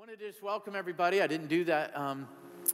wanted to just welcome everybody. I didn't do that um,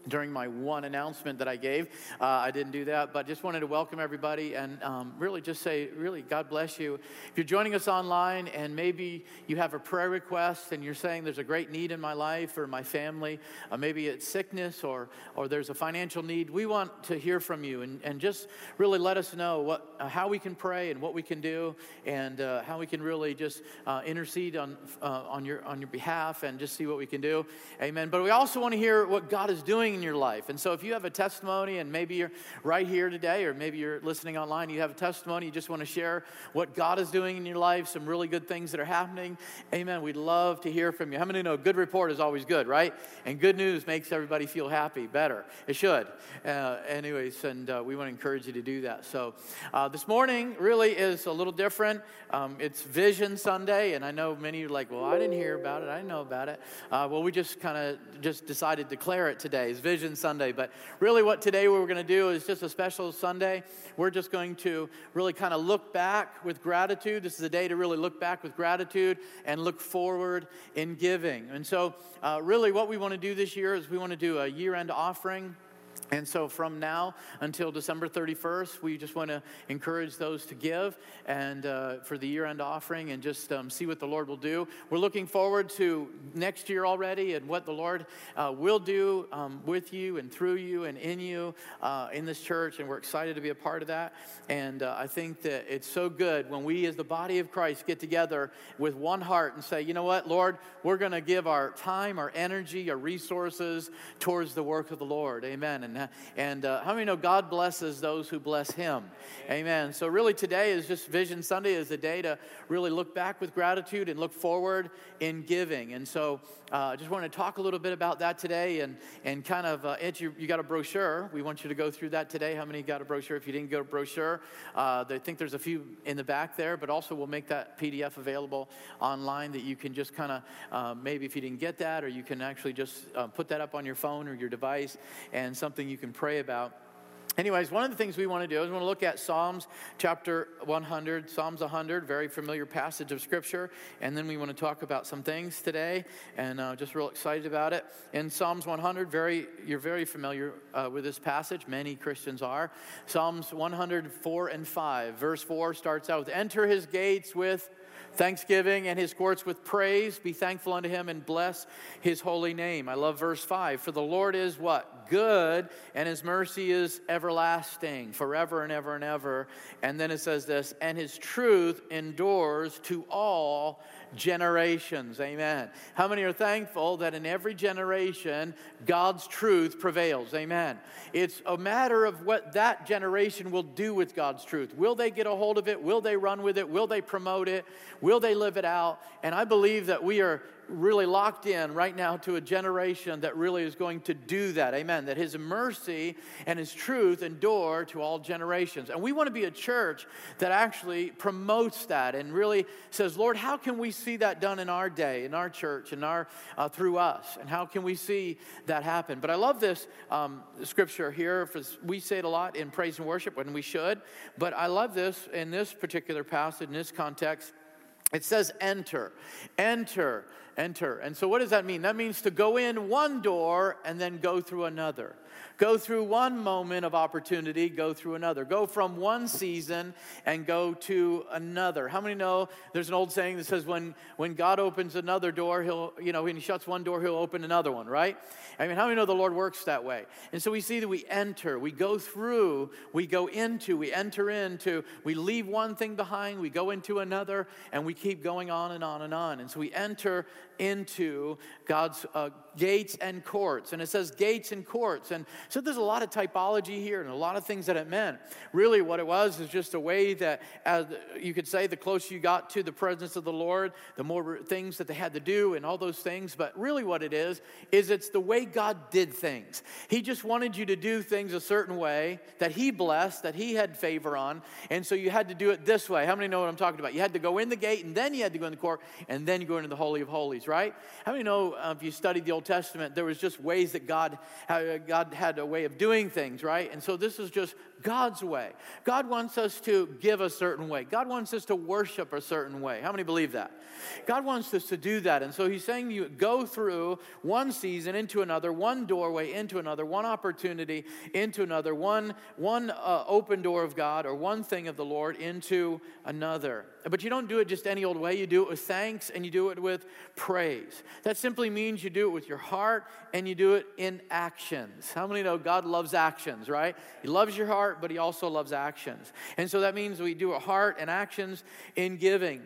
during my one announcement that I gave. Uh, I didn't do that, but just wanted to welcome everybody and um, really just say, really, God bless you. If you're joining us online and maybe you have a prayer request and you're saying there's a great need in my life or my family, uh, maybe it's sickness or, or there's a financial need, we want to hear from you and, and just really let us know what, uh, how we can pray and what we can do and uh, how we can really just uh, intercede on, uh, on, your, on your behalf and just see what we can do. Amen. But we also want to hear what God is doing doing in your life. And so if you have a testimony, and maybe you're right here today, or maybe you're listening online, you have a testimony, you just want to share what God is doing in your life, some really good things that are happening, amen. We'd love to hear from you. How many know good report is always good, right? And good news makes everybody feel happy, better. It should. Uh, anyways, and uh, we want to encourage you to do that. So uh, this morning really is a little different. Um, it's Vision Sunday, and I know many are like, well, I didn't hear about it, I didn't know about it. Uh, well, we just kind of just decided to declare it today. Sundays, Vision Sunday. But really, what today we're going to do is just a special Sunday. We're just going to really kind of look back with gratitude. This is a day to really look back with gratitude and look forward in giving. And so, uh, really, what we want to do this year is we want to do a year end offering. And so, from now until December 31st, we just want to encourage those to give and uh, for the year end offering and just um, see what the Lord will do. We're looking forward to next year already and what the Lord uh, will do um, with you and through you and in you uh, in this church. And we're excited to be a part of that. And uh, I think that it's so good when we, as the body of Christ, get together with one heart and say, you know what, Lord, we're going to give our time, our energy, our resources towards the work of the Lord. Amen. And and, and uh, how many know God blesses those who bless Him? Amen. So, really, today is just Vision Sunday, is a day to really look back with gratitude and look forward in giving. And so, uh, I uh, just want to talk a little bit about that today and, and kind of, uh, you, you got a brochure. We want you to go through that today. How many got a brochure? If you didn't get a brochure, uh, I think there's a few in the back there, but also we'll make that PDF available online that you can just kind of, uh, maybe if you didn't get that, or you can actually just uh, put that up on your phone or your device and something you can pray about. Anyways, one of the things we want to do is we want to look at Psalms chapter 100, Psalms 100, very familiar passage of Scripture. And then we want to talk about some things today and uh, just real excited about it. In Psalms 100, very, you're very familiar uh, with this passage. Many Christians are. Psalms 104 and 5, verse 4 starts out with Enter his gates with thanksgiving and his courts with praise. Be thankful unto him and bless his holy name. I love verse 5. For the Lord is what? Good, and his mercy is everlasting, forever and ever and ever. And then it says this, and his truth endures to all generations. Amen. How many are thankful that in every generation, God's truth prevails? Amen. It's a matter of what that generation will do with God's truth. Will they get a hold of it? Will they run with it? Will they promote it? Will they live it out? And I believe that we are really locked in right now to a generation that really is going to do that. Amen. That his mercy and his truth endure to all generations. And we want to be a church that actually promotes that and really says, Lord, how can we see that done in our day, in our church, in our uh, through us? And how can we see that happen? But I love this um, scripture here. We say it a lot in praise and worship, when we should. But I love this in this particular passage, in this context. It says enter, enter, enter. And so, what does that mean? That means to go in one door and then go through another. Go through one moment of opportunity, go through another. Go from one season and go to another. How many know there's an old saying that says when, when God opens another door, he'll, you know, when he shuts one door, he'll open another one, right? I mean, how many know the Lord works that way? And so we see that we enter, we go through, we go into, we enter into, we leave one thing behind, we go into another, and we keep going on and on and on. And so we enter into God's uh, gates and courts. And it says gates and courts. And so there's a lot of typology here and a lot of things that it meant. Really, what it was is just a way that, as you could say, the closer you got to the presence of the Lord, the more things that they had to do and all those things. But really, what it is, is it's the way God did things. He just wanted you to do things a certain way that He blessed, that He had favor on. And so you had to do it this way. How many know what I'm talking about? You had to go in the gate and then you had to go in the court and then you go into the Holy of Holies right? How many know uh, if you studied the Old Testament, there was just ways that God, God had a way of doing things, right? And so this is just God's way. God wants us to give a certain way. God wants us to worship a certain way. How many believe that? God wants us to do that. And so he's saying you go through one season into another, one doorway into another, one opportunity into another, one, one uh, open door of God or one thing of the Lord into another. But you don't do it just any old way. You do it with thanks and you do it with praise. That simply means you do it with your heart and you do it in actions. How many know God loves actions, right? He loves your heart, but He also loves actions. And so that means we do a heart and actions in giving.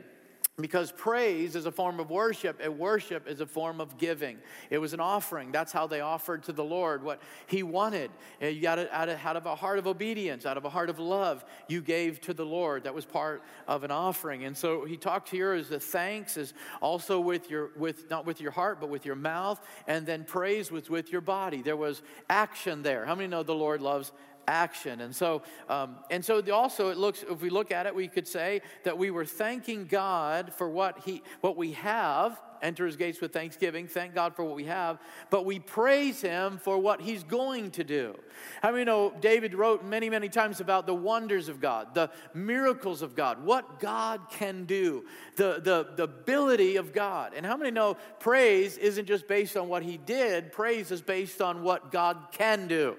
Because praise is a form of worship, and worship is a form of giving. It was an offering. That's how they offered to the Lord what He wanted. Uh, you got it out of, out of a heart of obedience, out of a heart of love, you gave to the Lord. That was part of an offering. And so He talked here as the thanks is also with your, with not with your heart, but with your mouth, and then praise was with your body. There was action there. How many know the Lord loves action. And so, um, and so also it looks, if we look at it, we could say that we were thanking God for what he, what we have. Enter his gates with thanksgiving. Thank God for what we have, but we praise him for what he's going to do. How many know David wrote many, many times about the wonders of God, the miracles of God, what God can do, the, the, the ability of God. And how many know praise isn't just based on what he did, praise is based on what God can do.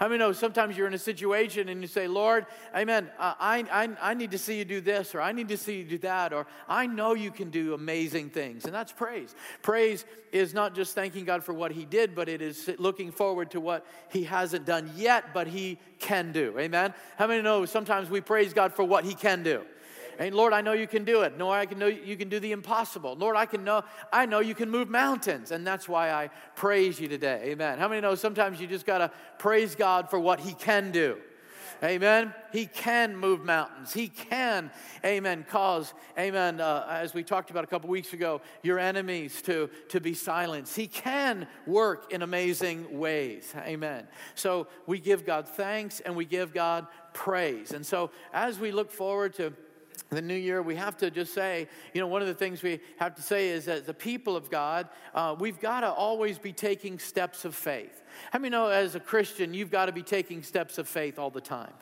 How many know sometimes you're in a situation and you say, Lord, amen, I, I, I need to see you do this, or I need to see you do that, or I know you can do amazing things. And that's praise. Praise is not just thanking God for what He did, but it is looking forward to what He hasn't done yet, but He can do. Amen. How many know sometimes we praise God for what He can do? And Lord, I know you can do it. Lord, I can know you can do the impossible. Lord, I can know I know you can move mountains, and that's why I praise you today. Amen. How many know sometimes you just gotta praise God for what He can do? Amen. He can move mountains. He can, amen, cause, amen, uh, as we talked about a couple weeks ago, your enemies to, to be silenced. He can work in amazing ways. Amen. So we give God thanks and we give God praise. And so as we look forward to the new year, we have to just say, you know, one of the things we have to say is that the people of God, uh, we've got to always be taking steps of faith. How many know as a Christian, you've got to be taking steps of faith all the time?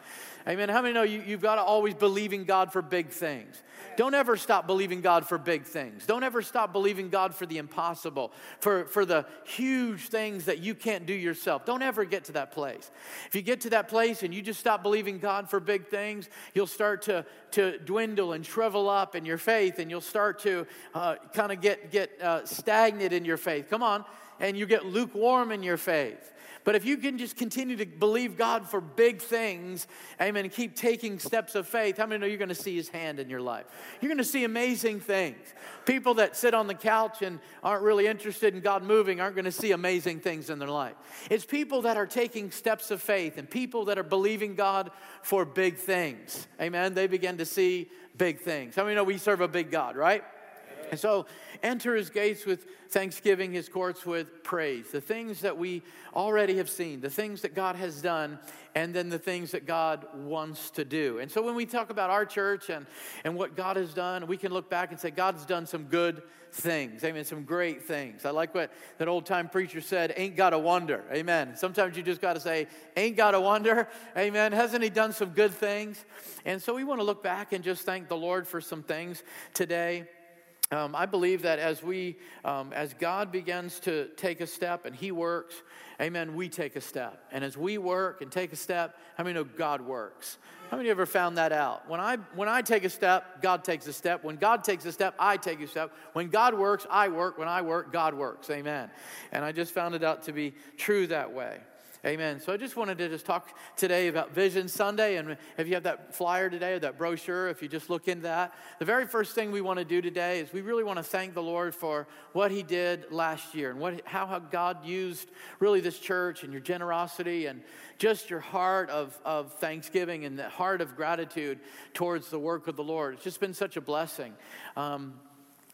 Amen. How many know you, you've got to always believe in God for big things? Don't ever stop believing God for big things. Don't ever stop believing God for the impossible, for, for the huge things that you can't do yourself. Don't ever get to that place. If you get to that place and you just stop believing God for big things, you'll start to, to dwindle and shrivel up in your faith, and you'll start to uh, kind of get, get uh, stagnant in your faith. Come on. And you get lukewarm in your faith. But if you can just continue to believe God for big things, amen, and keep taking steps of faith, how many know you're going to see His hand in your life? You're going to see amazing things. People that sit on the couch and aren't really interested in God moving aren't going to see amazing things in their life. It's people that are taking steps of faith and people that are believing God for big things. Amen. They begin to see big things. How many know we serve a big God, right? And so enter his gates with thanksgiving, his courts with praise. The things that we already have seen, the things that God has done, and then the things that God wants to do. And so when we talk about our church and, and what God has done, we can look back and say, God's done some good things. Amen. Some great things. I like what that old time preacher said, ain't got to wonder. Amen. Sometimes you just got to say, ain't got to wonder. Amen. Hasn't he done some good things? And so we want to look back and just thank the Lord for some things today. Um, I believe that as we, um, as God begins to take a step and He works, amen, we take a step. And as we work and take a step, how many know God works? How many ever found that out? When I, when I take a step, God takes a step. When God takes a step, I take a step. When God works, I work. When I work, God works. Amen. And I just found it out to be true that way. Amen. So I just wanted to just talk today about Vision Sunday. And if you have that flyer today or that brochure, if you just look into that, the very first thing we want to do today is we really want to thank the Lord for what He did last year and what, how God used really this church and your generosity and just your heart of, of thanksgiving and the heart of gratitude towards the work of the Lord. It's just been such a blessing. Um,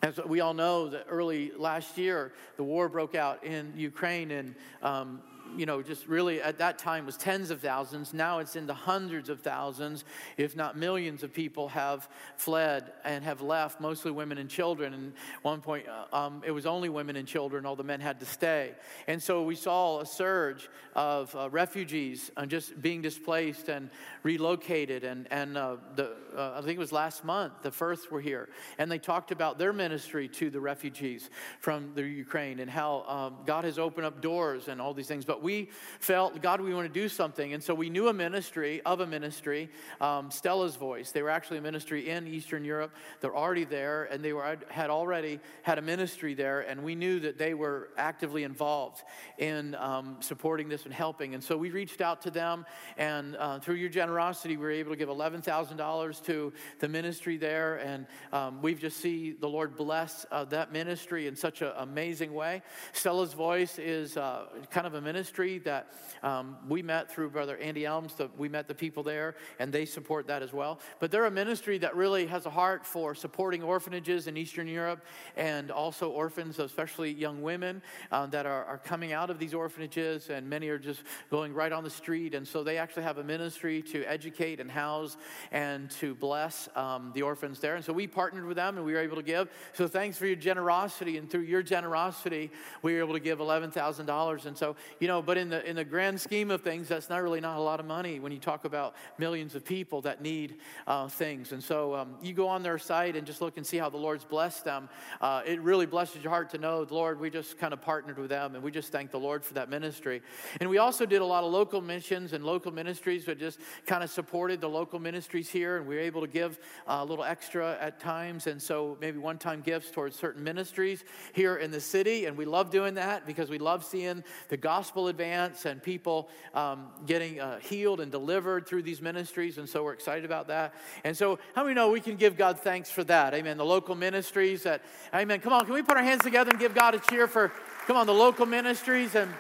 as we all know, that early last year, the war broke out in Ukraine, and um, you know, just really at that time was tens of thousands. Now it's in the hundreds of thousands, if not millions of people have fled and have left, mostly women and children. And one point, uh, um, it was only women and children, all the men had to stay. And so we saw a surge of uh, refugees uh, just being displaced and relocated. And, and uh, the, uh, I think it was last month, the Firth were here. And they talked about their ministry to the refugees from the Ukraine and how um, God has opened up doors and all these things. But we felt, God, we want to do something. And so we knew a ministry of a ministry, um, Stella's Voice. They were actually a ministry in Eastern Europe. They're already there, and they were, had already had a ministry there. And we knew that they were actively involved in um, supporting this and helping. And so we reached out to them, and uh, through your generosity, we were able to give $11,000 to the ministry there. And um, we've just see the Lord bless uh, that ministry in such an amazing way. Stella's Voice is uh, kind of a ministry that um, we met through Brother Andy Elmes. The, we met the people there, and they support that as well. But they're a ministry that really has a heart for supporting orphanages in Eastern Europe and also orphans, especially young women uh, that are, are coming out of these orphanages, and many are just going right on the street. And so they actually have a ministry to educate and house and to bless um, the orphans there. And so we partnered with them and we were able to give. So thanks for your generosity. And through your generosity, we were able to give $11,000. And so, you know, but in the, in the grand scheme of things, that's not really not a lot of money when you talk about millions of people that need uh, things. And so um, you go on their site and just look and see how the Lord's blessed them. Uh, it really blesses your heart to know, the Lord, we just kind of partnered with them and we just thank the Lord for that ministry. And we also did a lot of local missions and local ministries that just kind of supported the local ministries here. And we were able to give a little extra at times. And so maybe one time gifts towards certain ministries here in the city. And we love doing that because we love seeing the gospel advance and people um, getting uh, healed and delivered through these ministries. And so we're excited about that. And so, how many know we can give God thanks for that? Amen. The local ministries that, amen. Come on, can we put our hands together and give God a cheer for, come on, the local ministries and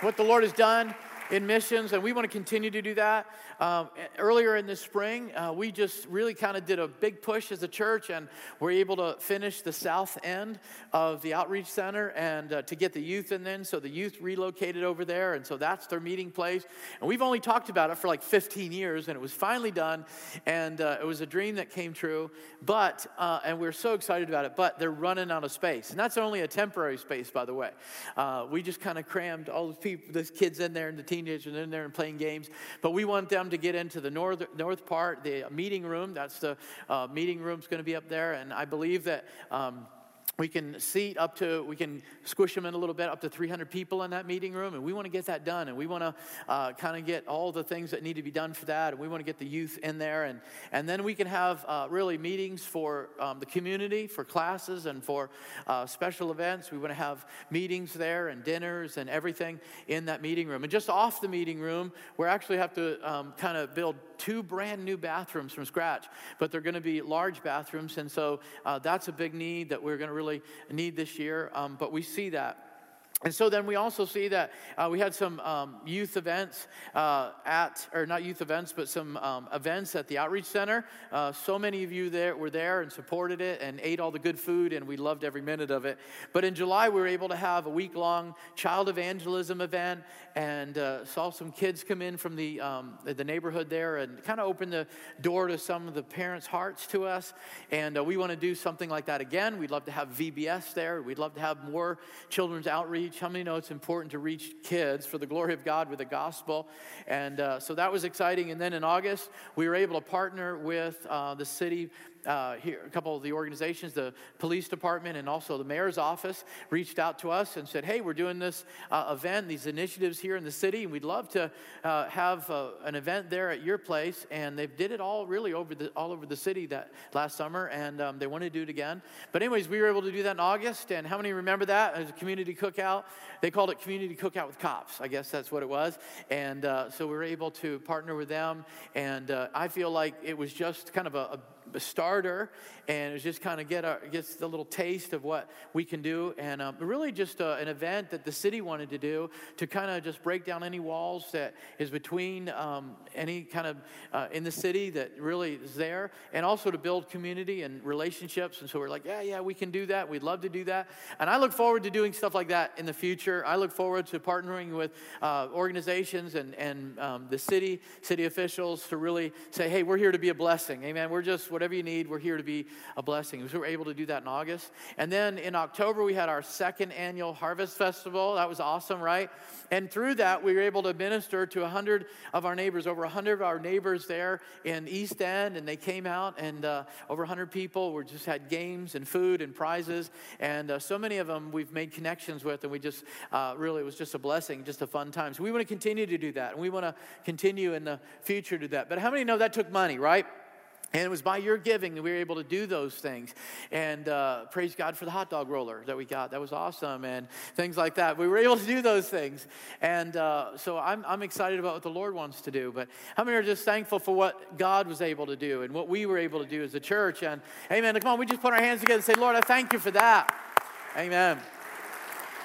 what the Lord has done in missions, and we want to continue to do that. Um, earlier in the spring, uh, we just really kind of did a big push as a church, and we're able to finish the south end of the outreach center and uh, to get the youth in then. So the youth relocated over there, and so that's their meeting place. And we've only talked about it for like 15 years, and it was finally done, and uh, it was a dream that came true. But, uh, and we're so excited about it, but they're running out of space. And that's only a temporary space, by the way. Uh, we just kind of crammed all the people, the kids in there and the teenagers in there and playing games. But we want them to get into the north, north part, the meeting room. That's the uh, meeting room's going to be up there. And I believe that. Um, we can seat up to, we can squish them in a little bit, up to 300 people in that meeting room. And we want to get that done. And we want to uh, kind of get all the things that need to be done for that. And we want to get the youth in there. And, and then we can have uh, really meetings for um, the community, for classes, and for uh, special events. We want to have meetings there and dinners and everything in that meeting room. And just off the meeting room, we actually have to um, kind of build two brand new bathrooms from scratch. But they're going to be large bathrooms. And so uh, that's a big need that we're going to really need this year, um, but we see that. And so then we also see that uh, we had some um, youth events uh, at, or not youth events, but some um, events at the Outreach Center. Uh, so many of you there were there and supported it and ate all the good food, and we loved every minute of it. But in July, we were able to have a week long child evangelism event and uh, saw some kids come in from the, um, the neighborhood there and kind of opened the door to some of the parents' hearts to us. And uh, we want to do something like that again. We'd love to have VBS there, we'd love to have more children's outreach reach. How many know it's important to reach kids for the glory of God with the gospel? And uh, so that was exciting. And then in August, we were able to partner with uh, the city uh, here, a couple of the organizations, the police department and also the mayor's office, reached out to us and said, "Hey, we're doing this uh, event, these initiatives here in the city, and we'd love to uh, have uh, an event there at your place." And they did it all really over the all over the city that last summer, and um, they want to do it again. But anyways, we were able to do that in August. And how many remember that as a community cookout? They called it community cookout with cops. I guess that's what it was. And uh, so we were able to partner with them, and uh, I feel like it was just kind of a, a starter, and it's just kind of get our, gets a little taste of what we can do, and um, really just uh, an event that the city wanted to do to kind of just break down any walls that is between um, any kind of uh, in the city that really is there, and also to build community and relationships. And so we're like, yeah, yeah, we can do that. We'd love to do that, and I look forward to doing stuff like that in the future. I look forward to partnering with uh, organizations and and um, the city, city officials to really say, hey, we're here to be a blessing. Amen. We're just whatever you need. We're here to be a blessing. We were able to do that in August. And then in October, we had our second annual Harvest Festival. That was awesome, right? And through that, we were able to minister to 100 of our neighbors, over 100 of our neighbors there in East End. And they came out, and uh, over 100 people we just had games and food and prizes. And uh, so many of them we've made connections with, and we just uh, really, it was just a blessing, just a fun time. So we want to continue to do that. And we want to continue in the future to do that. But how many know that took money, right? And it was by your giving that we were able to do those things. And uh, praise God for the hot dog roller that we got. That was awesome. And things like that. We were able to do those things. And uh, so I'm, I'm excited about what the Lord wants to do. But how many are just thankful for what God was able to do and what we were able to do as a church? And amen. Come on, we just put our hands together and say, Lord, I thank you for that. Amen.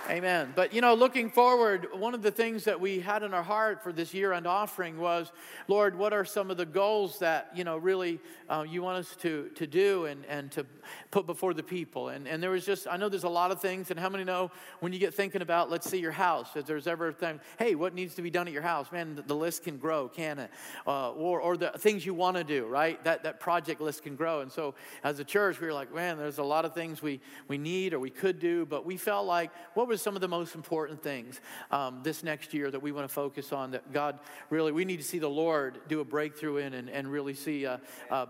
Amen. But you know, looking forward, one of the things that we had in our heart for this year end offering was, Lord, what are some of the goals that you know really uh, you want us to to do and and to put before the people? And and there was just I know there's a lot of things, and how many know when you get thinking about let's see your house, if there's ever a thing, hey, what needs to be done at your house? Man, the, the list can grow, can it? Uh, or or the things you want to do, right? That that project list can grow. And so as a church, we were like, man, there's a lot of things we we need or we could do, but we felt like what was some of the most important things um, this next year that we want to focus on that God really, we need to see the Lord do a breakthrough in and, and really see a, a,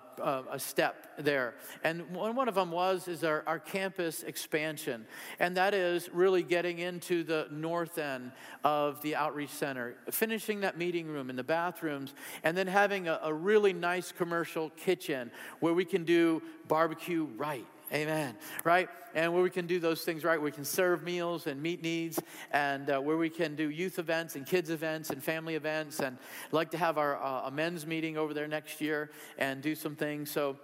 a step there. And one of them was, is our, our campus expansion. And that is really getting into the north end of the outreach center, finishing that meeting room and the bathrooms, and then having a, a really nice commercial kitchen where we can do barbecue right Amen. Right? And where we can do those things right, we can serve meals and meet needs, and uh, where we can do youth events and kids events and family events, and like to have our uh, a men's meeting over there next year and do some things. So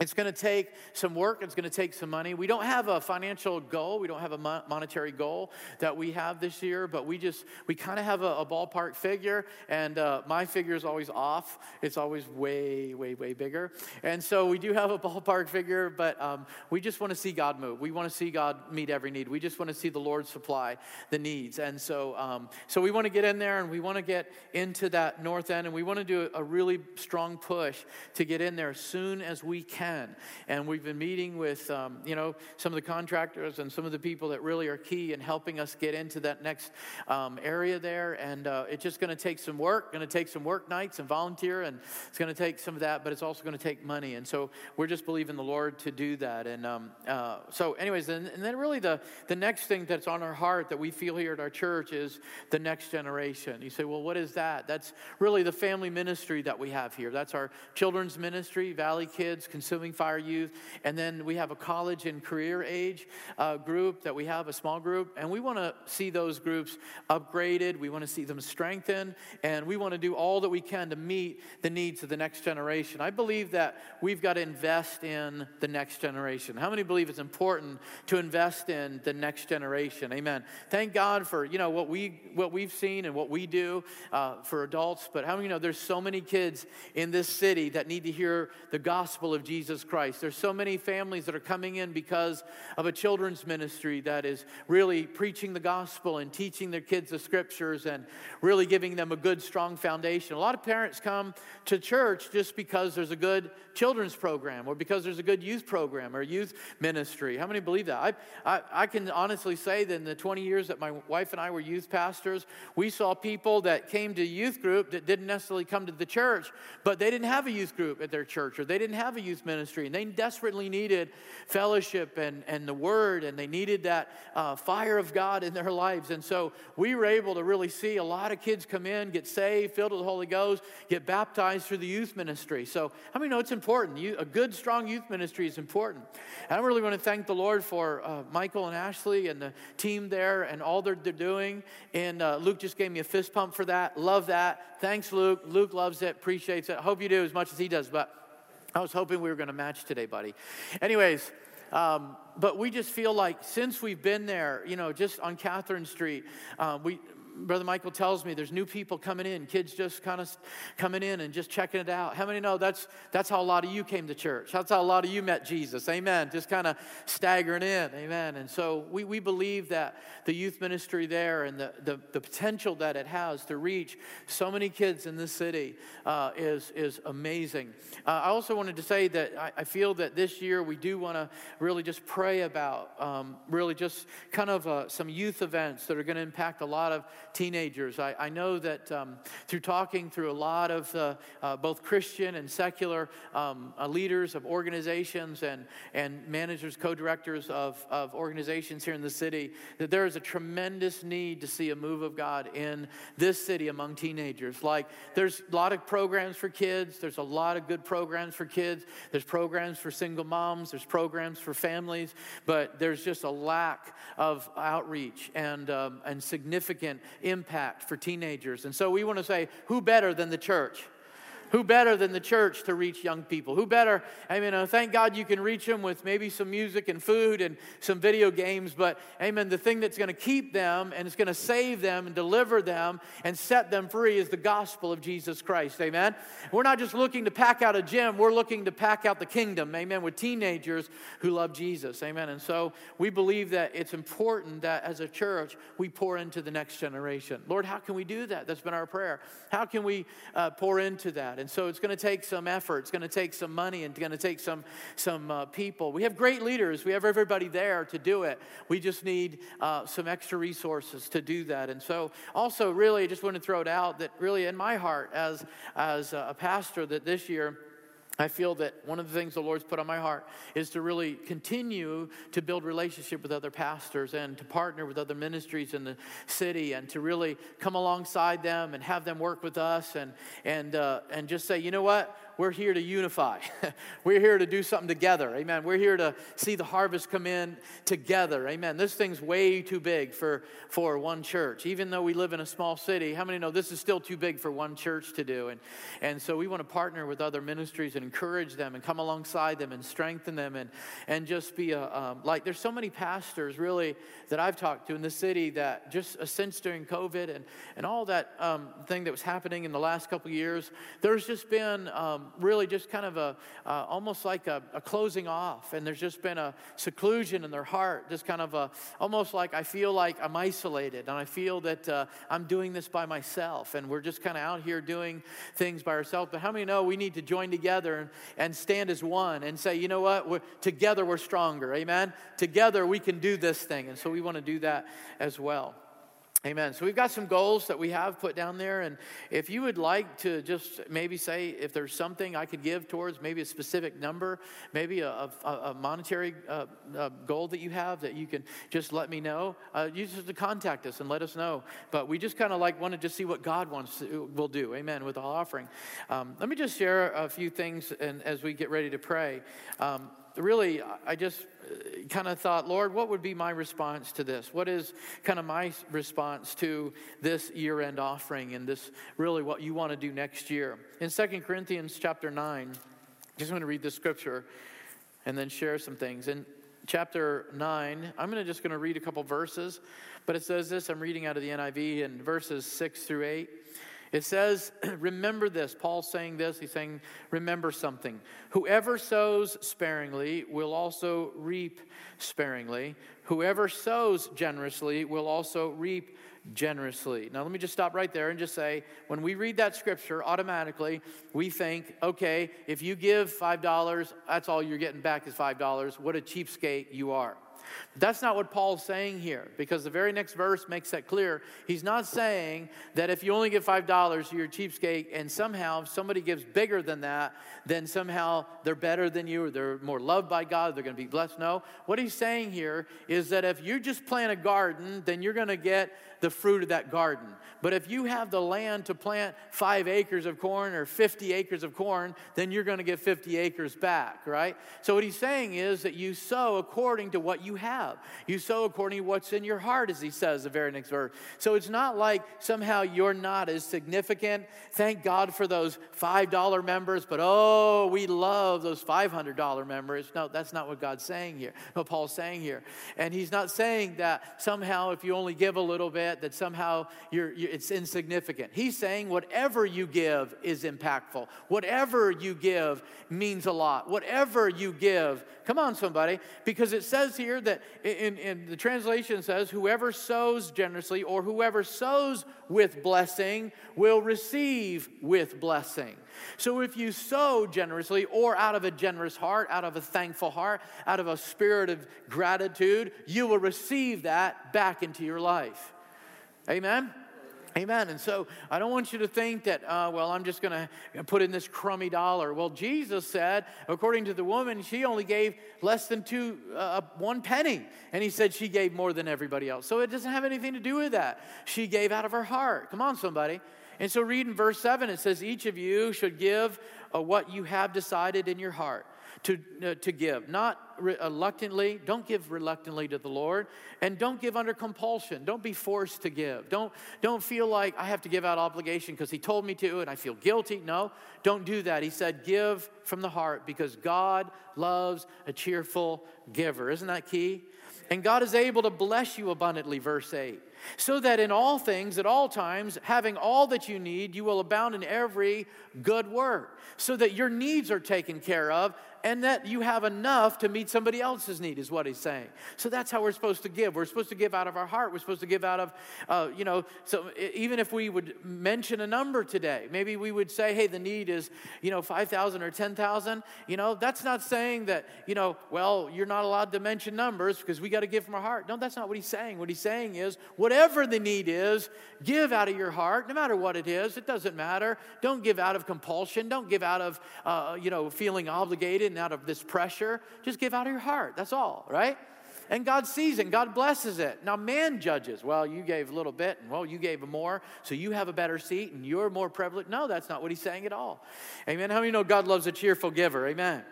it's going to take some work. It's going to take some money. We don't have a financial goal. We don't have a monetary goal that we have this year, but we just, we kind of have a, a, ballpark figure, and uh, my figure is always off. It's always way, way, way bigger. And so we do have a ballpark figure, but um, we just want to see God move. We want to see God meet every need. We just want to see the Lord supply the needs. And so, um, so we want to get in there and we want to get into that north end, and we want to do a really strong push to get in there as soon as we can can. And we've been meeting with, um, you know, some of the contractors and some of the people that really are key in helping us get into that next um, area there. And uh, it's just going to take some work, going to take some work nights and volunteer, and it's going to take some of that, but it's also going to take money. And so we're just believing the Lord to do that. And um, uh, so, anyways, and, and then really the, the next thing that's on our heart that we feel here at our church is the next generation. You say, well, what is that? That's really the family ministry that we have here. That's our children's ministry, Valley Kids, Consuming Fire Youth. And then we have a college and career age uh, group that we have, a small group. And we want to see those groups upgraded. We want to see them strengthened. And we want to do all that we can to meet the needs of the next generation. I believe that we've got to invest in the next generation. How many believe it's important to invest in the next generation? Amen. Thank God for, you know, what, we, what we've seen and what we do uh, for adults. But how many know there's so many kids in this city that need to hear the gospel of Jesus Jesus Christ. There's so many families that are coming in because of a children's ministry that is really preaching the gospel and teaching their kids the scriptures and really giving them a good, strong foundation. A lot of parents come to church just because there's a good children's program or because there's a good youth program or youth ministry. How many believe that? I, I, I can honestly say that in the 20 years that my wife and I were youth pastors, we saw people that came to youth group that didn't necessarily come to the church, but they didn't have a youth group at their church or they didn't have a youth ministry ministry. And they desperately needed fellowship and, and the word, and they needed that uh, fire of God in their lives. And so we were able to really see a lot of kids come in, get saved, filled with the Holy Ghost, get baptized through the youth ministry. So, how many know it's important? You, a good, strong youth ministry is important. And I really want to thank the Lord for uh, Michael and Ashley and the team there and all they're, they're doing. And uh, Luke just gave me a fist pump for that. Love that. Thanks, Luke. Luke loves it, appreciates it. Hope you do as much as he does. But I was hoping we were going to match today, buddy. Anyways, um, but we just feel like since we've been there, you know, just on Catherine Street, uh, we Brother Michael tells me there's new people coming in, kids just kind of coming in and just checking it out. How many know that's, that's how a lot of you came to church? That's how a lot of you met Jesus. Amen. Just kind of staggering in. Amen. And so we, we believe that the youth ministry there and the, the, the potential that it has to reach so many kids in this city uh, is, is amazing. Uh, I also wanted to say that I, I, feel that this year we do want to really just pray about um, really just kind of uh, some youth events that are going to impact a lot of teenagers. I, I know that um, through talking through a lot of uh, uh, both Christian and secular um, uh, leaders of organizations and, and managers, co directors of, of organizations here in the city, that there is a tremendous need to see a move of God in this city among teenagers. Like, there's a lot of programs for kids, there's a lot of good programs for kids, there's programs for single moms, there's programs for families, but there's just a lack of outreach and, um, and significant impact for teenagers. And so we want to say, who better than the church? Who better than the church to reach young people? Who better? Amen. uh, thank God you can reach them with maybe some music and food and some video games, but amen, the thing that's going to keep them and it's going to save them and deliver them and set them free is the gospel of Jesus Christ. Amen. We're not just looking to pack out a gym, we're looking to pack out the kingdom. Amen. With teenagers who love Jesus. Amen. And so we believe that it's important that as a church we pour into the next generation. Lord, how can we do that? That's been our prayer. How can we uh, pour into that? And so it's going to take some effort. It's going to take some money and it's going to take some, some uh, people. We have great leaders. We have everybody there to do it. We just need uh, some extra resources to do that. And so also really, I just want to throw it out that really in my heart as, as a pastor that this year, I feel that one of the things the Lord's put on my heart is to really continue to build relationship with other pastors and to partner with other ministries in the city and to really come alongside them and have them work with us and and uh, and just say, you know what, we're here to unify. we're here to do something together. Amen. We're here to see the harvest come in together. Amen. This thing's way too big for, for one church. Even though we live in a small city, how many know this is still too big for one church to do? And, and so we want to partner with other ministries and encourage them and come alongside them and strengthen them and, and just be a, um, like, there's so many pastors really that I've talked to in the city that just uh, since during COVID and, and all that um, thing that was happening in the last couple years, there's just been um, really just kind of a uh, almost like a, a, closing off, and there's just been a seclusion in their heart, just kind of a almost like I feel like I'm isolated, and I feel that uh, I'm doing this by myself, and we're just kind of out here doing things by ourselves. But how many know we need to join together and, and stand as one and say, you know what, we're, together we're stronger, amen? Together we can do this thing, and so we want to do that as well. Amen. So we've got some goals that we have put down there. And if you would like to just maybe say if there's something I could give towards maybe a specific number, maybe a, a, a monetary uh, a goal that you have that you can just let me know, uh, you just to contact us and let us know. But we just kind of like wanted to just see what God wants to, will do. Amen. With the offering. Um, let me just share a few things and as we get ready to pray. Um, really, I just uh, kind of thought, Lord, what would be my response to this? What is kind of my response to this year end offering and this really what you want to do next year? In Second Corinthians chapter 9, I just want to read the scripture and then share some things. In chapter 9, I'm gonna just going to read a couple verses, but it says this I'm reading out of the NIV in verses 6 through 8. It says, Remember this. Paul's saying this. He's saying, Remember something. Whoever sows sparingly will also reap sparingly. Whoever sows generously will also reap generously. Now, let me just stop right there and just say when we read that scripture, automatically we think, okay, if you give $5, that's all you're getting back is $5. What a cheapskate you are. But that's not what Paul's saying here, because the very next verse makes that clear. He's not saying that if you only give $5, you're a cheapskate, and somehow if somebody gives bigger than that, then somehow they're better than you, or they're more loved by God, they're going to be blessed. No. What he's saying here is that if you just plant a garden, then you're going to get the fruit of that garden. But if you have the land to plant five acres of corn or 50 acres of corn, then you're going to get 50 acres back, right? So what he's saying is that you sow according to what you have. You sow according to what's in your heart, as he says the very next verse. So it's not like somehow you're not as significant. Thank God for those $5 members, but oh, we love those $500 members. No, that's not what God's saying here, what Paul's saying here. And he's not saying that somehow if you only give a little bit, that somehow you're, you're it's insignificant. He's saying whatever you give is impactful. Whatever you give means a lot. Whatever you give, come on, somebody, because it says here that in, in the translation says, whoever sows generously or whoever sows with blessing will receive with blessing. So if you sow generously or out of a generous heart, out of a thankful heart, out of a spirit of gratitude, you will receive that back into your life. Amen? Amen. And so I don't want you to think that, uh, well, I'm just going to put in this crummy dollar. Well, Jesus said, according to the woman, she only gave less than two, uh, uh, one penny. And he said she gave more than everybody else. So it doesn't have anything to do with that. She gave out of her heart. Come on, somebody. And so read in verse 7, it says, Each of you should give uh, what you have decided in your heart to, uh, to give, not reluctantly. Don't give reluctantly to the Lord, and don't give under compulsion. Don't be forced to give. Don't, don't feel like I have to give out obligation because He told me to and I feel guilty. No, don't do that. He said, Give from the heart because God loves a cheerful giver. Isn't that key? And God is able to bless you abundantly, verse 8 so that in all things, at all times, having all that you need, you will abound in every good work, so that your needs are taken care of and that you have enough to meet somebody else's need, is what he's saying. So that's how we're supposed to give. We're supposed to give out of our heart. We're supposed to give out of, uh, you know, so even if we would mention a number today, maybe we would say, hey, the need is, you know, 5,000 or 10,000. You know, that's not saying that, you know, well, you're not allowed to mention numbers because we got to give from our heart. No, that's not what he's saying. What he's saying is, whatever the need is, give out of your heart, no matter what it is. It doesn't matter. Don't give out of compulsion. Don't give out of, uh, you know, feeling obligated and out of this pressure. Just give out of your heart. That's all, right? And God sees it and God blesses it. Now, man judges. Well, you gave a little bit, and well, you gave more, so you have a better seat and you're more privileged. No, that's not what he's saying at all. Amen. How many know God loves a cheerful giver? Amen.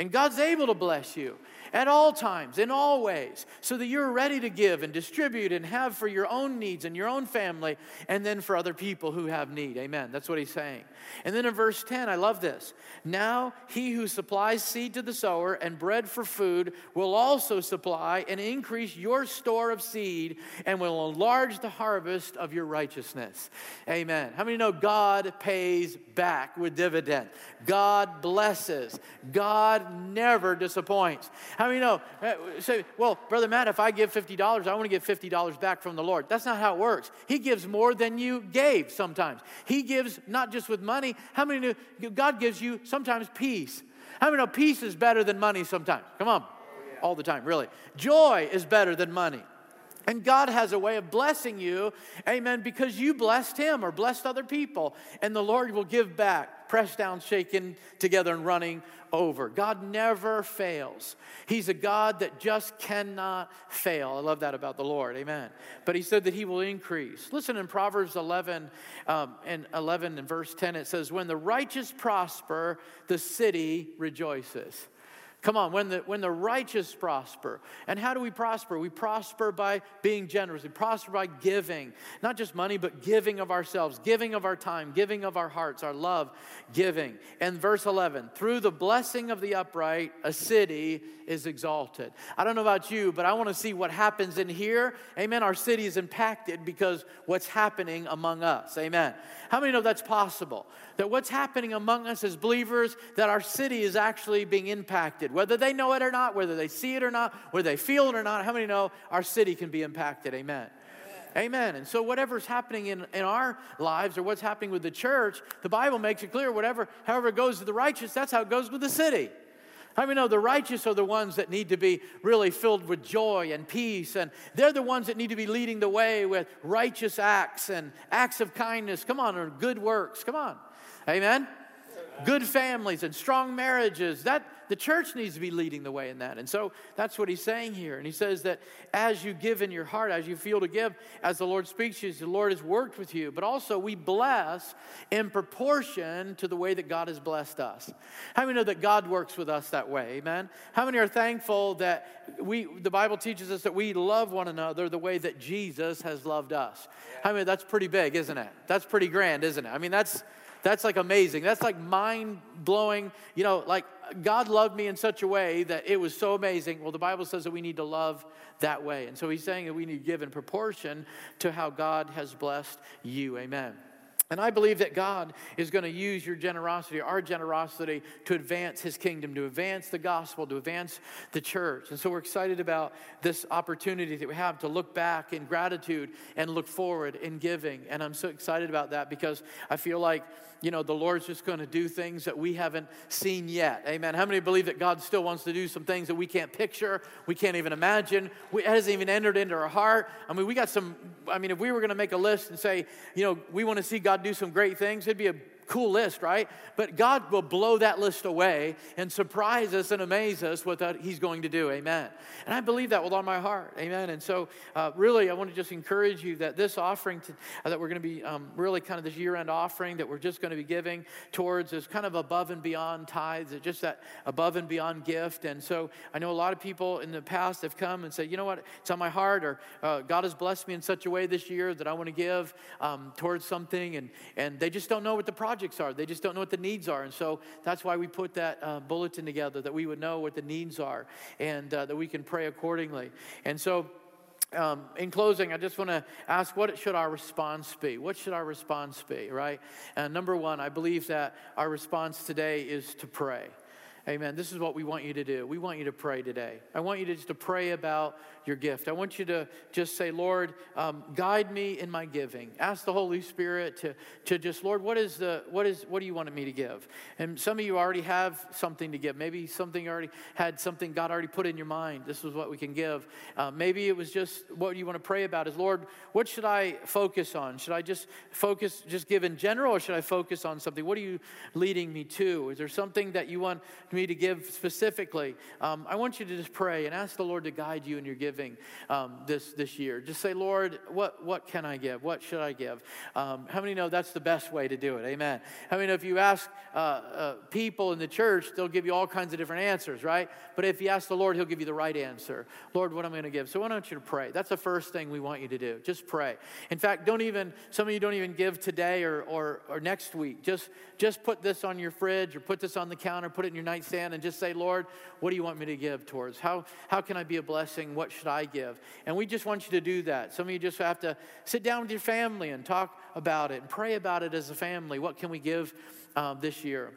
And God's able to bless you at all times, in all ways, so that you're ready to give and distribute and have for your own needs and your own family, and then for other people who have need. Amen. That's what he's saying. And then in verse 10, I love this. Now he who supplies seed to the sower and bread for food will also supply and increase your store of seed and will enlarge the harvest of your righteousness. Amen. How many know God pays back with dividend? God blesses. God never disappoints. How many know? Uh, say, well, Brother Matt, if I give $50, I want to get $50 back from the Lord. That's not how it works. He gives more than you gave sometimes. He gives not just with money. How many know God gives you sometimes peace? How many know peace is better than money sometimes? Come on. All the time, really. Joy is better than money. And God has a way of blessing you, amen, because you blessed Him or blessed other people. And the Lord will give back, pressed down, shaken together, and running over. God never fails. He's a God that just cannot fail. I love that about the Lord. Amen. But he said that he will increase. Listen in Proverbs 11 um, and 11 and verse 10, it says, When the righteous prosper, the city rejoices. Come on, when the, when the righteous prosper. And how do we prosper? We prosper by being generous. We prosper by giving, not just money, but giving of ourselves, giving of our time, giving of our hearts, our love, giving. And verse 11, through the blessing of the upright, a city is exalted. I don't know about you, but I want to see what happens in here. Amen. Our city is impacted because what's happening among us. Amen. How many know that's possible? That what's happening among us as believers, that our city is actually being impacted. Whether they know it or not, whether they see it or not, whether they feel it or not, how many know our city can be impacted? Amen. Amen. And so, whatever's happening in, in our lives or what's happening with the church, the Bible makes it clear whatever, however it goes to the righteous, that's how it goes with the city. How many know the righteous are the ones that need to be really filled with joy and peace? And they're the ones that need to be leading the way with righteous acts and acts of kindness. Come on, or good works. Come on. Amen? Good families and strong marriages. That, the church needs to be leading the way in that. And so that's what he's saying here. And he says that as you give in your heart, as you feel to give, as the Lord speaks to you, the Lord has worked with you. But also, we bless in proportion to the way that God has blessed us. How many know that God works with us that way? Amen. How many are thankful that we, the Bible teaches us that we love one another the way that Jesus has loved us? I mean, that's pretty big, isn't it? That's pretty grand, isn't it? I mean, that's that's like amazing. That's like mind blowing. You know, like God loved me in such a way that it was so amazing. Well, the Bible says that we need to love that way. And so he's saying that we need to give in proportion to how God has blessed you. Amen. And I believe that God is going to use your generosity, our generosity, to advance his kingdom, to advance the gospel, to advance the church. And so we're excited about this opportunity that we have to look back in gratitude and look forward in giving. And I'm so excited about that because I feel like you know, the Lord's just going to do things that we haven't seen yet. Amen. How many believe that God still wants to do some things that we can't picture, we can't even imagine, we, it hasn't even entered into our heart? I mean, we got some, I mean, if we were going to make a list and say, you know, we want to see God do some great things, it'd be a cool list, right? But God will blow that list away and surprise us and amaze us with what He's going to do. Amen. And I believe that with all my heart. Amen. And so, uh, really, I want to just encourage you that this offering to, uh, that we're going to be um, really kind of this year end offering that we're just going to be giving towards is kind of above and beyond tithes, it's just that above and beyond gift. And so, I know a lot of people in the past have come and said, you know what, it's on my heart, or uh, God has blessed me in such a way this year that I want to give um, towards something, and, and they just don't know what the project projects are. They just don't know what the needs are. And so that's why we put that uh, bulletin together, that we would know what the needs are and uh, that we can pray accordingly. And so um, in closing, I just want to ask what should our response be? What should our response be, right? And number one, I believe that our response today is to pray. Amen. This is what we want you to do. We want you to pray today. I want you to just to pray about your gift. I want you to just say, Lord, um, guide me in my giving. Ask the Holy Spirit to, to just, Lord, what is the what is what do you want me to give? And some of you already have something to give. Maybe something you already had something God already put in your mind. This is what we can give. Uh, maybe it was just what you want to pray about is, Lord, what should I focus on? Should I just focus, just give in general, or should I focus on something? What are you leading me to? Is there something that you want me to give specifically? Um, I want you to just pray and ask the Lord to guide you in your giving um, this, this year. Just say, Lord, what, what can I give? What should I give? Um, how many know that's the best way to do it? Amen. How many know if you ask uh, uh, people in the church, they'll give you all kinds of different answers, right? But if you ask the Lord, He'll give you the right answer. Lord, what am I going to give? So I want you to pray. That's the first thing we want you to do. Just pray. In fact, don't even, some of you don't even give today or, or, or next week. Just, just put this on your fridge or put this on the counter, put it in your nightstand, and just say, Lord, what do you want me to give towards? How, how can I be a blessing? What should I give? And we just want you to do that. Some of you just have to sit down with your family and talk about it and pray about it as a family. What can we give um, this year?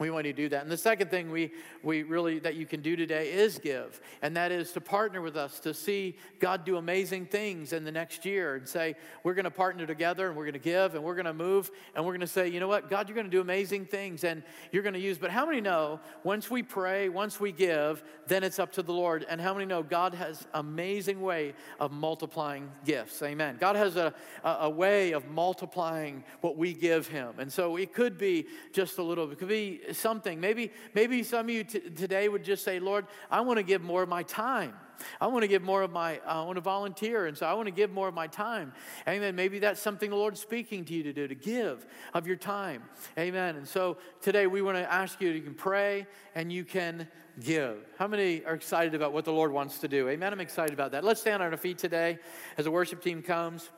We want you to do that. And the second thing we, we really that you can do today is give. And that is to partner with us to see God do amazing things in the next year and say, we're going to partner together and we're going to give and we're going to move and we're going to say, you know what, God, you're going to do amazing things and you're going to use. But how many know once we pray, once we give, then it's up to the Lord. And how many know God has amazing way of multiplying gifts? Amen. God has a, a, way of multiplying what we give him. And so it could be just a little, it could be something. Maybe, maybe some of you t- today would just say, Lord, I want to give more of my time. I want to give more of my, uh, I want to volunteer, and so I want to give more of my time. Amen. Maybe that's something the Lord's speaking to you to do, to give of your time. Amen. And so today we want to ask you, you can pray and you can give. How many are excited about what the Lord wants to do? Amen. I'm excited about that. Let's stand on our feet today as the worship team comes,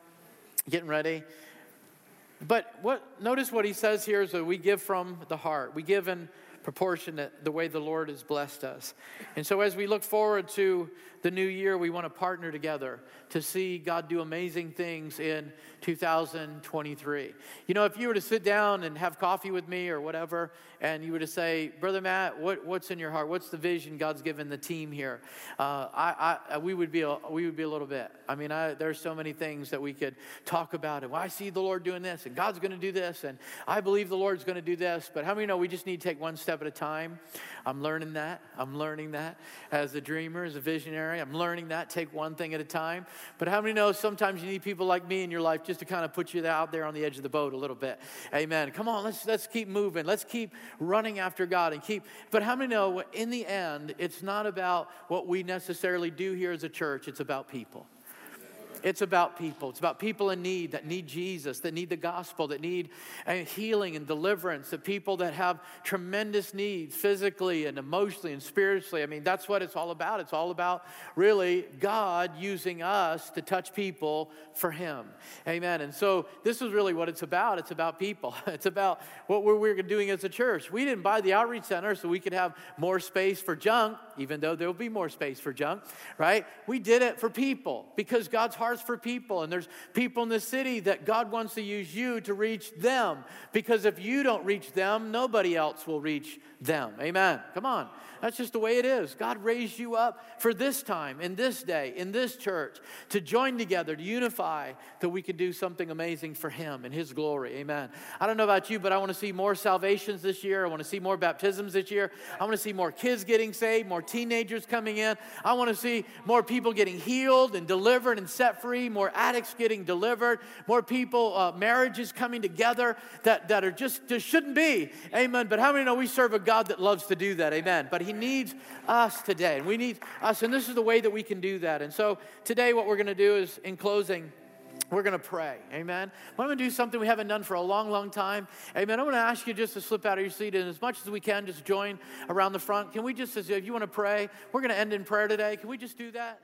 getting ready. But what notice what he says here is that we give from the heart. We give in proportionate the way the Lord has blessed us. And so as we look forward to the new year, we want to partner together to see God do amazing things in 2023. You know, if you were to sit down and have coffee with me or whatever, and you were to say, Brother Matt, what, what's in your heart? What's the vision God's given the team here? Uh, I, I, we, would be a, we would be a little bit. I mean, I, there's so many things that we could talk about. And well, I see the Lord doing this, and God's going to do this, and I believe the Lord's going to do this. But how many know we just need to take one step step at a time. I'm learning that. I'm learning that as a dreamer, as a visionary. I'm learning that. Take one thing at a time. But how many know sometimes you need people like me in your life just to kind of put you out there on the edge of the boat a little bit? Amen. Come on, let's let's keep moving. Let's keep running after God and keep. But how many know in the end, it's not about what we necessarily do here as a church. It's about people. It's about people. It's about people in need that need Jesus, that need the gospel, that need healing and deliverance, the people that have tremendous needs physically and emotionally and spiritually. I mean, that's what it's all about. It's all about really God using us to touch people for Him. Amen. And so this is really what it's about. It's about people. It's about what we're, we're doing as a church. We didn't buy the outreach center so we could have more space for junk, even though there will be more space for junk, right? We did it for people because God's heart for people, and there's people in the city that God wants to use you to reach them. Because if you don't reach them, nobody else will reach them. Amen. Come on. That's just the way it is. God raised you up for this time, in this day, in this church, to join together, to unify, that we can do something amazing for Him and His glory. Amen. I don't know about you, but I want to see more salvations this year. I want to see more baptisms this year. I want to see more kids getting saved, more teenagers coming in. I want to see more people getting healed and delivered and set free, more addicts getting delivered, more people, uh, marriages coming together that, that are just, just shouldn't be. Amen. But how many know we serve a God that loves to do that? Amen. But He needs us today. And we need us. And this is the way that we can do that. And so today, what we're going to do is, in closing, we're going to pray. Amen. I'm going to do something we haven't done for a long, long time. Amen. I'm going to ask you just to slip out of your seat and as much as we can, just join around the front. Can we just, if you want to pray, we're going to end in prayer today. Can we just do that?